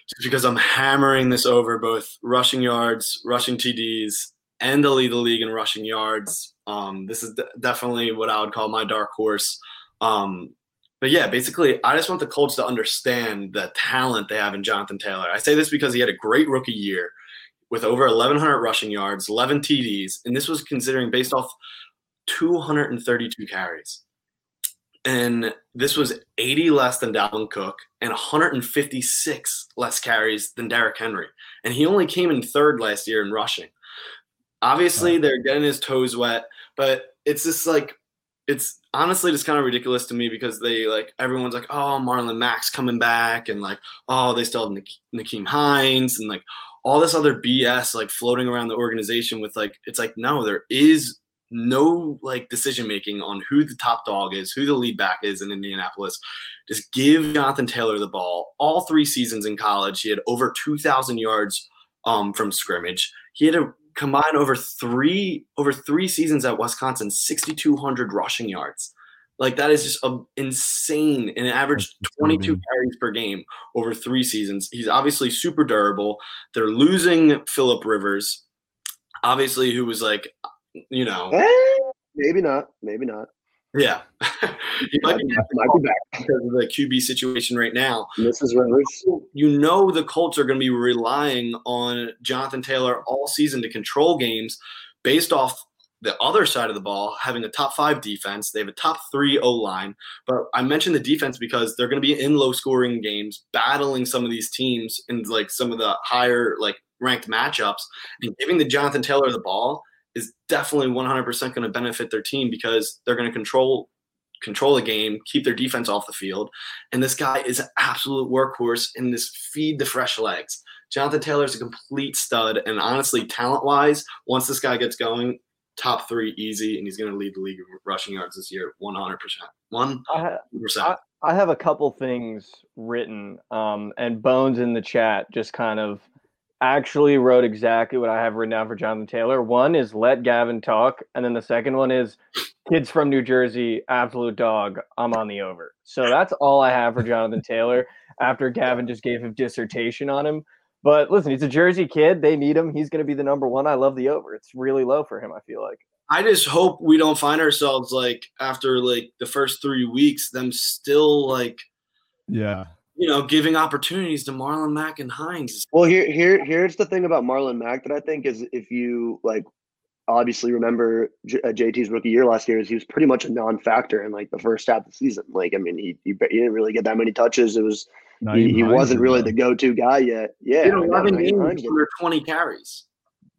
just because I'm hammering this over both rushing yards, rushing TDs, and to lead the league in rushing yards. Um, this is de- definitely what I would call my dark horse. Um, but yeah, basically, I just want the Colts to understand the talent they have in Jonathan Taylor. I say this because he had a great rookie year with over 1,100 rushing yards, 11 TDs, and this was considering based off 232 carries. And this was 80 less than Dalvin Cook and 156 less carries than Derrick Henry. And he only came in third last year in rushing. Obviously, they're getting his toes wet, but it's just like it's honestly just kind of ridiculous to me because they like everyone's like, oh, Marlon Mack's coming back, and like, oh, they still have Nik- Nakeem Hines, and like all this other BS like floating around the organization with like, it's like, no, there is no like decision making on who the top dog is, who the lead back is in Indianapolis. Just give Jonathan Taylor the ball. All three seasons in college, he had over 2,000 yards um, from scrimmage. He had a combine over three over three seasons at Wisconsin, 6,200 rushing yards. Like that is just a, insane. And an average 22 carries per game over three seasons. He's obviously super durable. They're losing Philip Rivers, obviously, who was like, you know, Eh, maybe not. Maybe not. Yeah, he might be back Might be back. because of the QB situation right now. Mrs. Rivers. you know the Colts are going to be relying on Jonathan Taylor all season to control games based off the other side of the ball having a top five defense. They have a top three O line. But I mentioned the defense because they're going to be in low scoring games, battling some of these teams in like some of the higher like ranked matchups. And giving the Jonathan Taylor the ball is definitely 100% going to benefit their team because they're going to control control the game, keep their defense off the field. And this guy is an absolute workhorse in this feed the fresh legs. Jonathan Taylor is a complete stud. And honestly, talent wise, once this guy gets going, top three easy. And he's going to lead the league in rushing yards this year 100%. 100%. I, I, I have a couple things written, um, and Bones in the chat just kind of actually wrote exactly what I have written down for Jonathan Taylor. One is let Gavin talk, and then the second one is kids from New Jersey, absolute dog. I'm on the over. So that's all I have for Jonathan Taylor after Gavin just gave a dissertation on him. But listen, he's a Jersey kid. They need him. He's going to be the number one. I love the over. It's really low for him. I feel like. I just hope we don't find ourselves like after like the first three weeks, them still like, Yeah. You know, giving opportunities to Marlon Mack and Hines. Well, here, here, here's the thing about Marlon Mack that I think is if you like, obviously remember J- uh, JT's rookie year last year is he was pretty much a non-factor in like the first half of the season. Like, I mean, he he, he didn't really get that many touches. It was Not he, he wasn't really the go-to guy yet. Yeah, You know, 11 games under 20 carries.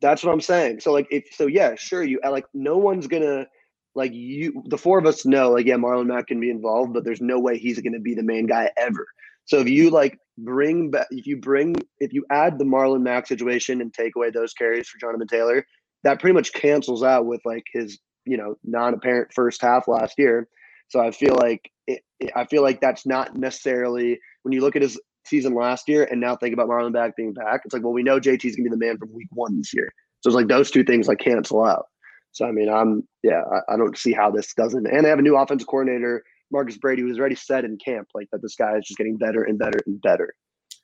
That's what I'm saying. So like if so yeah, sure you uh, like no one's gonna like you the four of us know like yeah, Marlon Mack can be involved, but there's no way he's gonna be the main guy ever. So if you like bring back if you bring if you add the Marlon Mack situation and take away those carries for Jonathan Taylor, that pretty much cancels out with like his, you know, non-apparent first half last year. So I feel like it, it- I feel like that's not necessarily when you look at his season last year and now think about Marlon Mack being back. It's like, well, we know JT's gonna be the man from week one this year. So it's like those two things like cancel out. So I mean, I'm yeah, I, I don't see how this doesn't. And they have a new offensive coordinator, Marcus Brady, who's already said in camp like that this guy is just getting better and better and better.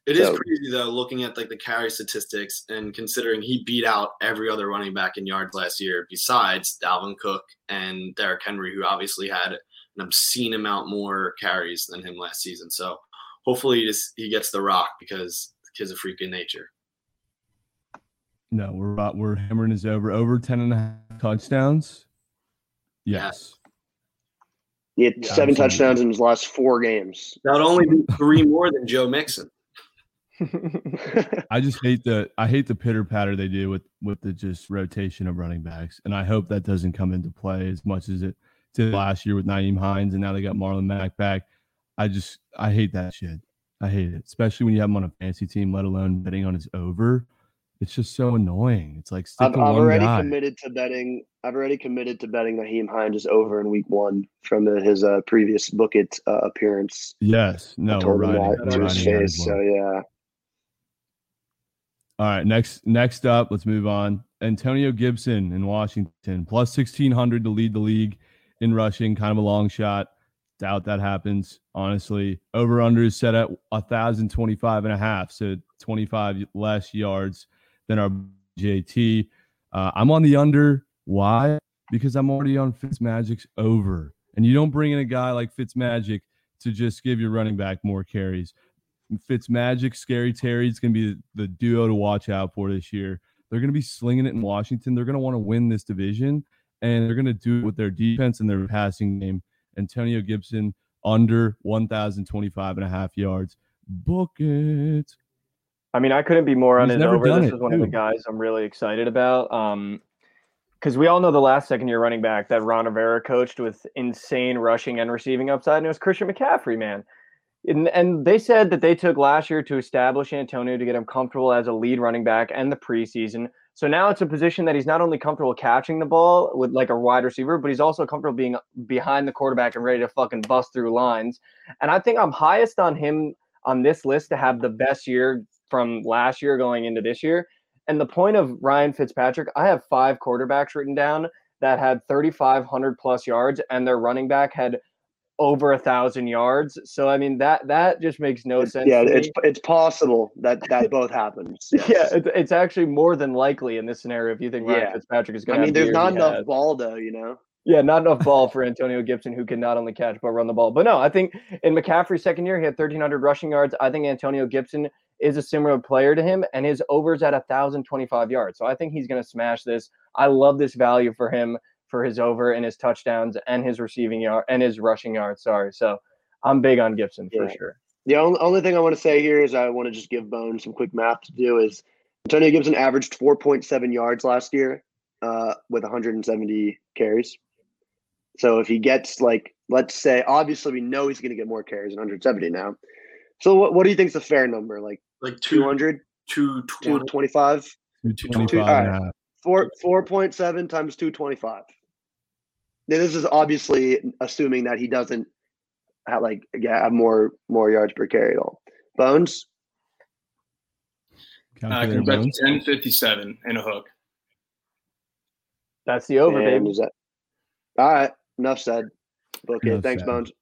It is So- crazy though, looking at like the carry statistics and considering he beat out every other running back in yards last year, besides Dalvin Cook and Derrick Henry, who obviously had an obscene amount more carries than him last season. So hopefully he just he gets the rock because the kid's a freak in nature. No, we're about, we're hammering his over over 10 and a half touchdowns. Yes. He had Yeah, seven touchdowns in his last four games. Not only be three more than Joe Mixon. I just hate the I hate the pitter patter they do with with the just rotation of running backs, and I hope that doesn't come into play as much as it did last year with Nyheim Hines, and now they got Marlon Mack back. I just I hate that shit. I hate it, especially when you have him on a fantasy team, let alone betting on his over. It's just so annoying. It's like I've, I've already guy. committed to betting. I've already committed to betting Nyheim Hines is over in week one from the, his uh, previous book it uh, appearance. Yes, no, we're riding, that we're to his riding that as face. So yeah, All right, next next up, let's move on. Antonio Gibson in Washington, plus 1600 to lead the league in rushing, kind of a long shot. Doubt that happens, honestly. Over under is set at 1025 and a half, so 25 less yards than our JT. Uh, I'm on the under. Why? Because I'm already on Fitzmagic's over. And you don't bring in a guy like Fitzmagic to just give your running back more carries. Fitzmagic, Scary Terry is going to be the, duo to watch out for this year. They're going to be slinging it in Washington. They're going to want to win this division, and they're going to do it with their defense and their passing game. Antonio Gibson under 1,025 and a half yards. Book it. I mean, I couldn't be more on never over. This it, is one of the guys I'm really excited about. Um, because we all know the last second year running back that Ron Rivera coached with insane rushing and receiving upside, and it was Christian McCaffrey, man. And, and they said that they took last year to establish Antonio to get him comfortable as a lead running back and the preseason. So now it's a position that he's not only comfortable catching the ball with like a wide receiver, but he's also comfortable being behind the quarterback and ready to fucking bust through lines. And I think I'm highest on him on this list to have the best year from last year going into this year. And the point of Ryan Fitzpatrick, I have five quarterbacks written down that had 3,500 plus yards, and their running back had over a thousand yards. So I mean that that just makes no sense. yeah, it's it's possible that that both happens. yes. yeah, it's, it's actually more than likely in this scenario if you think Ryan Yeah. Fitzpatrick is going to. I mean, there's not enough ball though, you know. Yeah, not enough ball for Antonio Gibson, who can not only catch but run the ball. But no, I think in McCaffrey's second year, he had 1,300 rushing yards. I think Antonio Gibson is a similar player to him, and his overs at 1,025 yards. So I think he's going to smash this. I love this value for him for his over and his touchdowns and his receiving yard and his rushing yards. Sorry, so I'm big on Gibson for Yeah. sure. The only, only thing I want to say here is I want to just give Bone some quick math to do is Antonio Gibson averaged 4.7 yards last year uh, with 170 carries. So if he gets like, let's say, obviously we know he's going to get more carries than 170 now. So what, what do you think is a fair number? Like Like two 200, two twenty. 225? 225 all and a right. half. Four, 4.7 times 225. Now, this is obviously assuming that he doesn't have like yeah, have more more yards per carry at all. Bones, I Calculator can bet ten fifty seven and a hook. That's the over, And baby. is that- all right, enough said. Book it. Enough Thanks, said. Bones.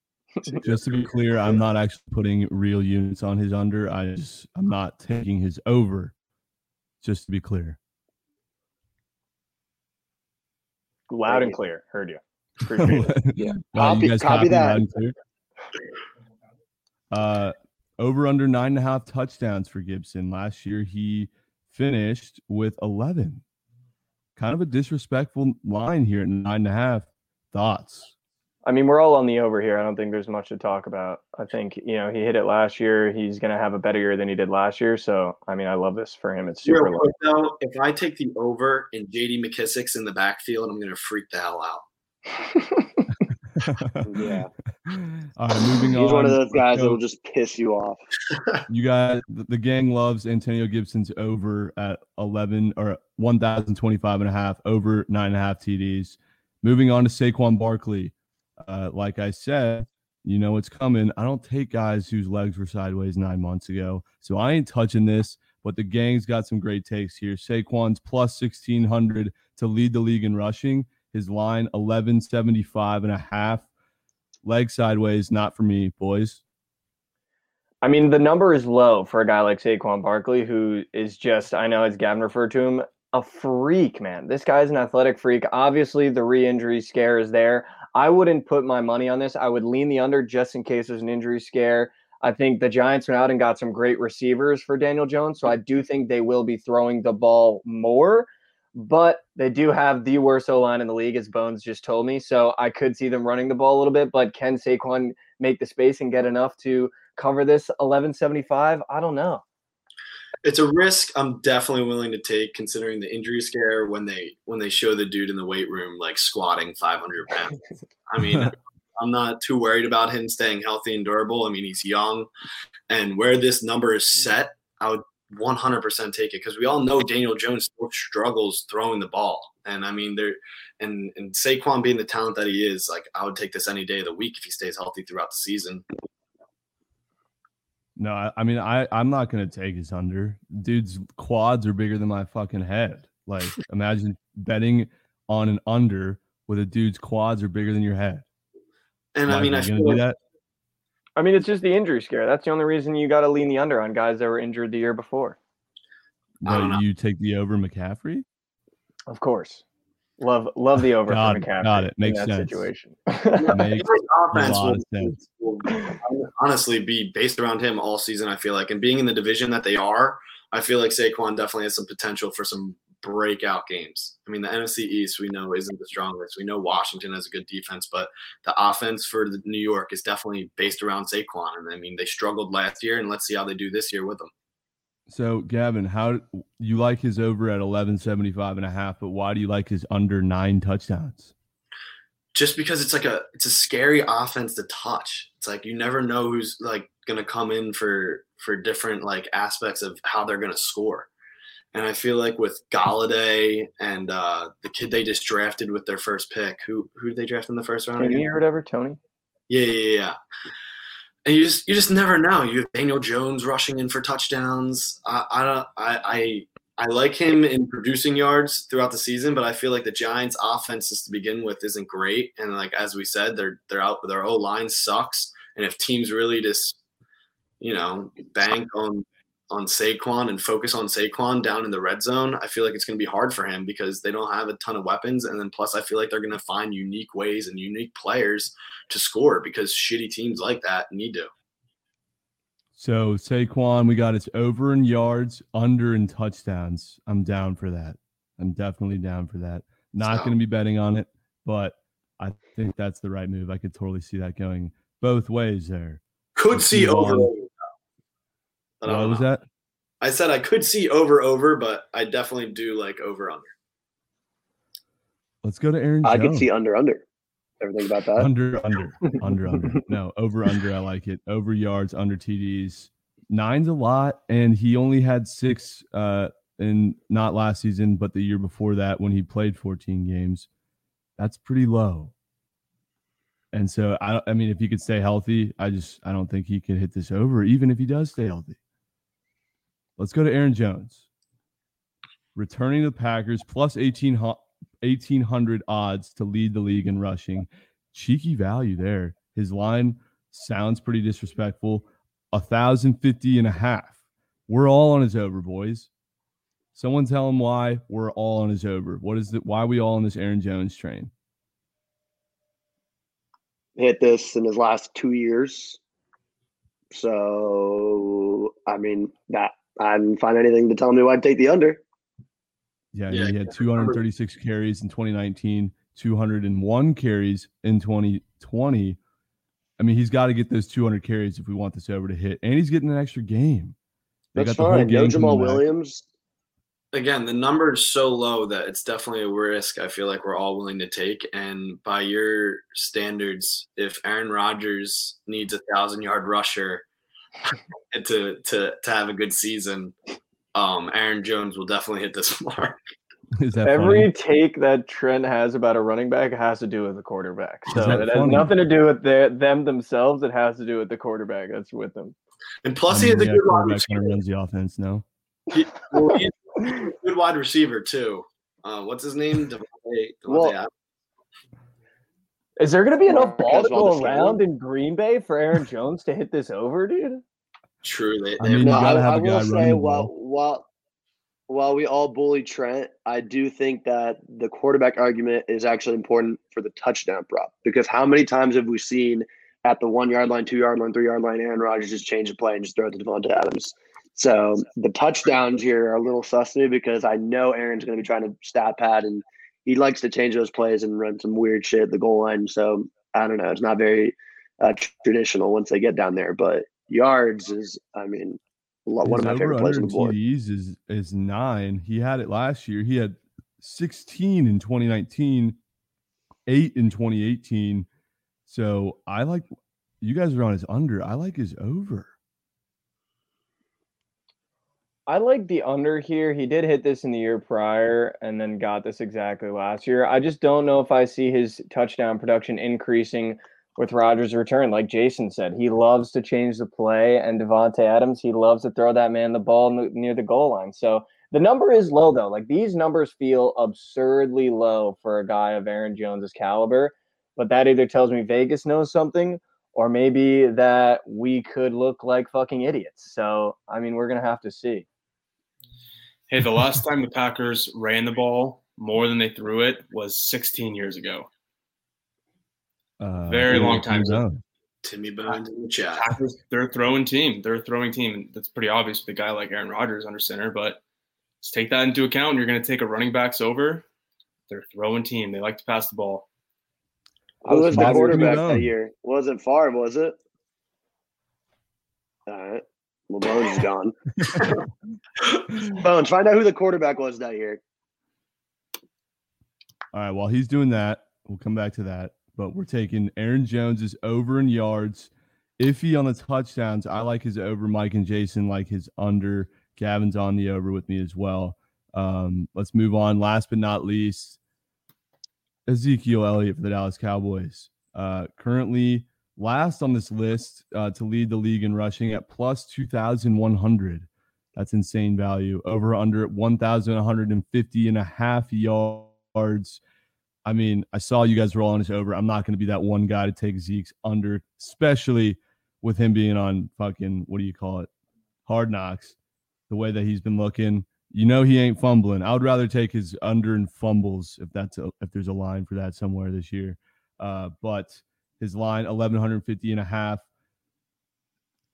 Just to be clear, I'm not actually putting real units on his under. I just I'm not taking his over. Just to be clear. Loud and clear. Heard you. Appreciate it. Yeah. Wow, Copy- you guys copy that. loud and clear? Uh, over under nine and a half touchdowns for Gibson. Last year he finished with 11. Kind of a disrespectful line here at nine and a half. Thoughts? I mean, we're all on the over here. I don't think there's much to talk about. I think, you know, he hit it last year. He's going to have a better year than he did last year. So, I mean, I love this for him. It's super Real low. quick though, if I take the over and JD McKissic's in the backfield, I'm gonna freak the hell out. Yeah. All right, moving on. He's one of those guys So- that will just piss you off. You guys, the the gang loves Antonio Gibson's over at 11 or 1,025 and a half, over nine and a half TDs. Moving on to Saquon Barkley. Uh, like I said, you know it's coming. I don't take guys whose legs were sideways nine months ago. So I ain't touching this, but the gang's got some great takes here. Saquon's plus 1,600 to lead the league in rushing. His line 1175 and a half. Leg sideways, not for me, boys. I mean, the number is low for a guy like Saquon Barkley, who is just, I know as Gavin referred to him, a freak, man. This guy's an athletic freak. Obviously, the re injury scare is there. I wouldn't put my money on this. I would lean the under just in case there's an injury scare. I think the Giants went out and got some great receivers for Daniel Jones. So I do think they will be throwing the ball more, but they do have the worst O line in the league, as Bones just told me. So I could see them running the ball a little bit, but can Saquon make the space and get enough to cover this 1175? I don't know. It's a risk I'm definitely willing to take considering the injury scare when they when they show the dude in the weight room like squatting 500 pounds. I mean, I'm not too worried about him staying healthy and durable. I mean, he's young, and where this number is set, I would 100% take it because we all know Daniel Jones still struggles throwing the ball, and I mean, there, and and Saquon being the talent that he is, like I would take this any day of the week if he stays healthy throughout the season. No, I, I mean I I'm not gonna take his under. Dude's quads are bigger than my fucking head. Like imagine betting on an under with a dude's quads are bigger than your head. And I Mike, mean, you I gonna feel do like that. I mean, it's just the injury scare. That's the only reason you got to lean the under on guys that were injured the year before. But you take the over McCaffrey. Of course. Love love the over Got for it, McCaffrey got it. in Makes that sense. situation. Makes Every a offense lot will, of sense. will honestly be based around him all season. I feel like, and being in the division that they are, I feel like Saquon definitely has some potential for some breakout games. I mean, the NFC East we know isn't the strongest. We know Washington has a good defense, but the offense for the New York is definitely based around Saquon. And I mean, they struggled last year, and let's see how they do this year with them. So, Gavin, how you like his over at 1175 and a half, but why do you like his under nine touchdowns? Just because it's like a it's a scary offense to touch. It's like you never know who's like gonna come in for for different like aspects of how they're gonna score. And I feel like with Golladay and uh, the kid they just drafted with their first pick, who who did they draft in the first round? Toney or whatever, Toney. Yeah, yeah, yeah. And you just you just never know. You have Daniel Jones rushing in for touchdowns. I I don't I I, I like him in producing yards throughout the season, but I feel like the Giants' offense just to begin with isn't great. And like as we said, they're they're out their O line sucks. And if teams really just you know bank on on Saquon and focus on Saquon down in the red zone, I feel like it's going to be hard for him because they don't have a ton of weapons. And then plus, I feel like they're going to find unique ways and unique players to score because shitty teams like that need to. So Saquon, we got it's over in yards, under in touchdowns. I'm down for that. I'm definitely down for that. Not So- going to be betting on it, but I think that's the right move. I could totally see that going both ways there. Could see over. On. but I What was know. that? I said I could see over over, but I definitely do like over under. Let's go to Aaron. I could see under under. Everything about that? Under, under, under, under. No, over, under. I like it. Over yards, under TDs. Nine's a lot, and he only had six uh in not last season, but the year before that when he played 14 games. That's pretty low. And so I, I mean, if he could stay healthy, I just I don't think he could hit this over, even if he does stay healthy. Let's go to Aaron Jones. Returning to the Packers plus 18, 1800 odds to lead the league in rushing. Cheeky value there. His line sounds pretty disrespectful. A thousand fifty and a half. We're all on his over, boys. Someone tell him why we're all on his over. What is it? Why are we all on this Aaron Jones train? Hit this in his last two years. So I mean that I didn't find anything to tell me why I'd take the under. Yeah, Yeah, he had 236 carries in 2019, 201 carries in 2020. I mean, he's got to get those 200 carries if we want this over to hit, and he's getting an extra game. They That's got the whole fine. No Jamaal. Williams. Again, the number is so low that it's definitely a risk. I feel like we're all willing to take. And by your standards, if Aaron Rodgers needs a thousand yard rusher to to to have a good season, um, Aaron Jones will definitely hit this mark. Is that Every funny? take that Trent has about a running back has to do with the quarterback. So that it has nothing to do with their, them themselves. It has to do with the quarterback that's with them. And plus, I he mean, has a good wide quarterback receiver. runs the offense. No, He- well, he's a good wide receiver too. Uh, what's his name? Davante, Davante Well, Adams. Is there going to be enough ball to go around in Green Bay for Aaron Jones to hit this over, dude? True. They, I mean, No, you I, gotta have I a guy will running say while while while we all bully Trent, I do think that the quarterback argument is actually important for the touchdown prop because how many times have we seen at the one yard line, two yard line, three yard line, Aaron Rodgers just change the play and just throw it to Davante Adams. So the touchdowns here are a little sus to me because I know Aaron's going to be trying to stat pad and he likes to change those plays and run some weird shit at the goal line. So I don't know. It's not very uh, traditional once they get down there, but yards is, I mean, lot- one of my favorite plays on in the board. TDs is is nine. He had it last year. He had 16 in 2019, eight in 2018. So I like you guys are on his under. I like his over. I like the under here. He did hit this in the year prior and then got this exactly last year. I just don't know if I see his touchdown production increasing with Rodgers' return. Like Jason said, he loves to change the play, and Davante Adams, he loves to throw that man the ball near the goal line. So the number is low though. Like these numbers feel absurdly low for a guy of Aaron Jones's caliber. But that either tells me Vegas knows something or maybe that we could look like fucking idiots. So I mean, we're gonna have to see. Hey, the last time the Packers ran the ball more than they threw it was 16 years ago. Uh, Very long time ago. Timmy Bones in the chat. Packers, they're a throwing team. They're a throwing team. and That's pretty obvious with a guy like Aaron Rodgers under center. But Just take that into account. You're going to take a running backs over. They're throwing team. They like to pass the ball. Who was the quarterback that on. year? Wasn't Favre, was it? All right. Well, Bones is gone. Bones, find out who the quarterback was that year. All right, while he's doing that, we'll come back to that. But we're taking Aaron Jones's over in yards. Iffy on the touchdowns. I like his over. Mike and Jason like his under. Gavin's on the over with me as well. Um, let's move on. Last but not least, Ezekiel Elliott for the Dallas Cowboys. Uh, currently last on this list uh, to lead the league in rushing at plus 2,100. That's insane value. Over under at 1,150 and a half yards. I mean, I saw you guys roll on his over. I'm not going to be that one guy to take Zeke's under, especially with him being on fucking, what do you call it? Hard knocks. The way that he's been looking. You know he ain't fumbling. I would rather take his under and fumbles if that's a, if there's a line for that somewhere this year. Uh, but his line 1150 and a half.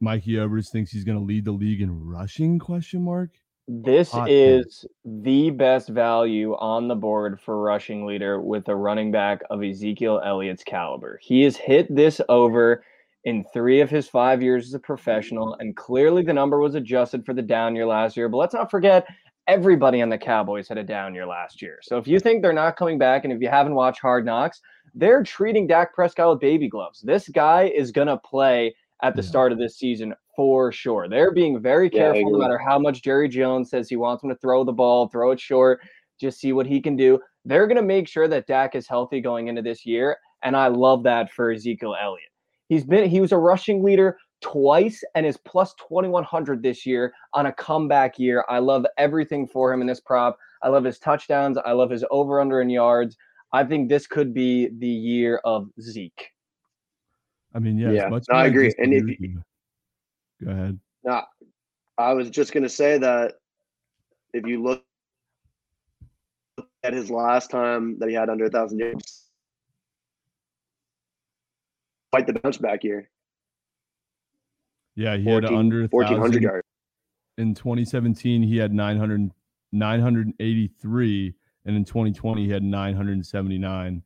Mikey Overs thinks he's going to lead the league in rushing question mark. This Hot is the best value on the board for rushing leader with a running back of Ezekiel Elliott's caliber. He has hit this over in three of his five years as a professional, and clearly the number was adjusted for the down year last year. But let's not forget, everybody on the Cowboys had a down year last year. So if you think they're not coming back, and if you haven't watched Hard Knocks, they're treating Dak Prescott with baby gloves. This guy is going to play at the Yeah. start of this season for sure. They're being very Yeah, careful no matter how much Jerry Jones says he wants him to throw the ball, throw it short, just see what he can do. They're going to make sure that Dak is healthy going into this year. And I love that for Ezekiel Elliott. He's been he was a rushing leader twice and is plus 2100 this year on a comeback year. I love everything for him in this prop. I love his touchdowns. I love his over under in yards. I think this could be the year of Zeke. I mean, yeah, Yeah, much no, I agree. And if you- go ahead. No, I was just going to say that if you look at his last time that he had under a thousand yards, quite the bounce back year, Yeah, he had under a 1400 thousand. yards. In 2017, he had 900, 983, and in 2020, he had 979.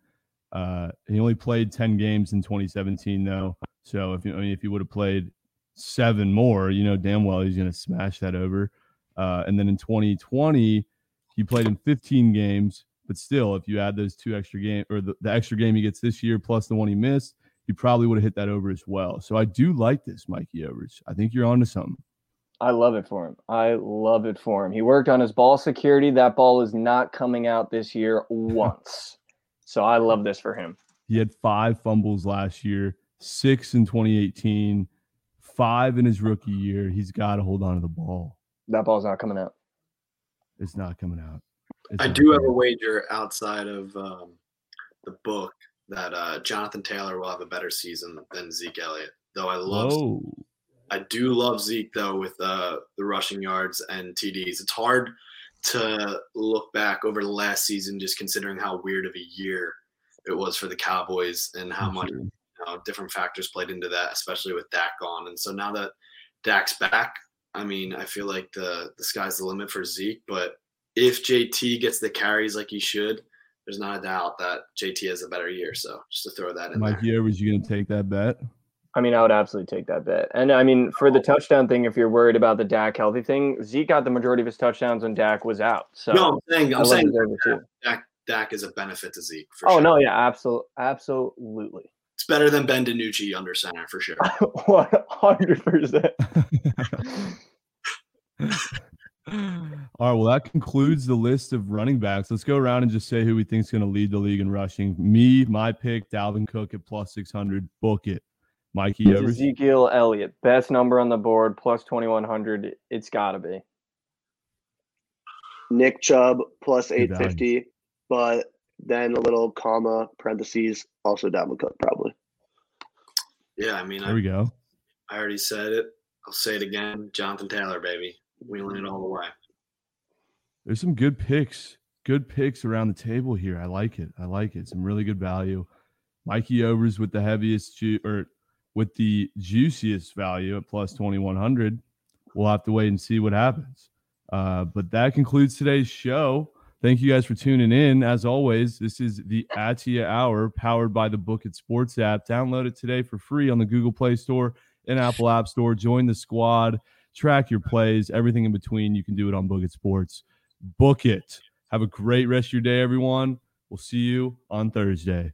Uh, he only played 10 games in 2017, though. So if you, I mean, if he would have played seven more, you know damn well he's going to smash that over. Uh, and then in 2020, he played in 15 games, but still, if you add those two extra game or the, the extra game he gets this year plus the one he missed, he probably would have hit that over as well. So I do like this, Mikey Overs. I think you're onto something. I love it for him. I love it for him. He worked on his ball security. That ball is not coming out this year once. So I love this for him. He had five fumbles last year, six in 2018, five in his rookie year. He's got to hold on to the ball. That ball's not coming out. It's not coming out. It's I do have coming a wager outside of um, the book that uh, Jonathan Taylor will have a better season than Zeke Elliott. Though I love, Whoa. I do love Zeke though with uh, the rushing yards and TDs. It's hard to look back over the last season, just considering how weird of a year it was for the Cowboys and how much you know, different factors played into that, especially with Dak gone. And so now that Dak's back, I mean, I feel like the the sky's the limit for Zeke. But if JT gets the carries like he should, there's not a doubt that JT has a better year. So just to throw that in there. Mikey Overs, you going to take that bet? I mean, I would absolutely take that bet. And I mean, for the oh. touchdown thing, if you're worried about the Dak healthy thing, Zeke got the majority of his touchdowns when Dak was out. So no, I'm saying I I'm saying his. Dak, Dak is a benefit to Zeke. For Oh sure. no, yeah, absolutely, absolutely, it's better than Ben DiNucci under center for sure. one hundred percent. All right. Well, that concludes the list of running backs. Let's go around and just say who we think is going to lead the league in rushing. Me, my pick, Dalvin Cook at plus 600. Book it. Mikey Overs. Ezekiel Elliott, best number on the board, plus twenty one hundred. It's got to be. Nick Chubb plus Good value. 850, but then a little comma, parentheses, also Dalvin Cook, probably. Yeah, I mean, There I, we go. I already said it. I'll say it again. Jonathan Taylor, baby, wheeling it all the way. There's some good picks. Good picks around the table here. I like it. I like it. Some really good value. Mikey Overs with the heaviest ju- or with the juiciest value at plus 2100. We'll have to wait and see what happens. Uh, but that concludes today's show. Thank you guys for tuning in. As always, this is the Atia Hour powered by the Book It Sports app. Download it today for free on the Google Play Store and Apple App Store. Join the squad, track your plays, everything in between. You can do it on Book It Sports. Book it. Have a great rest of your day, everyone. We'll see you on Thursday.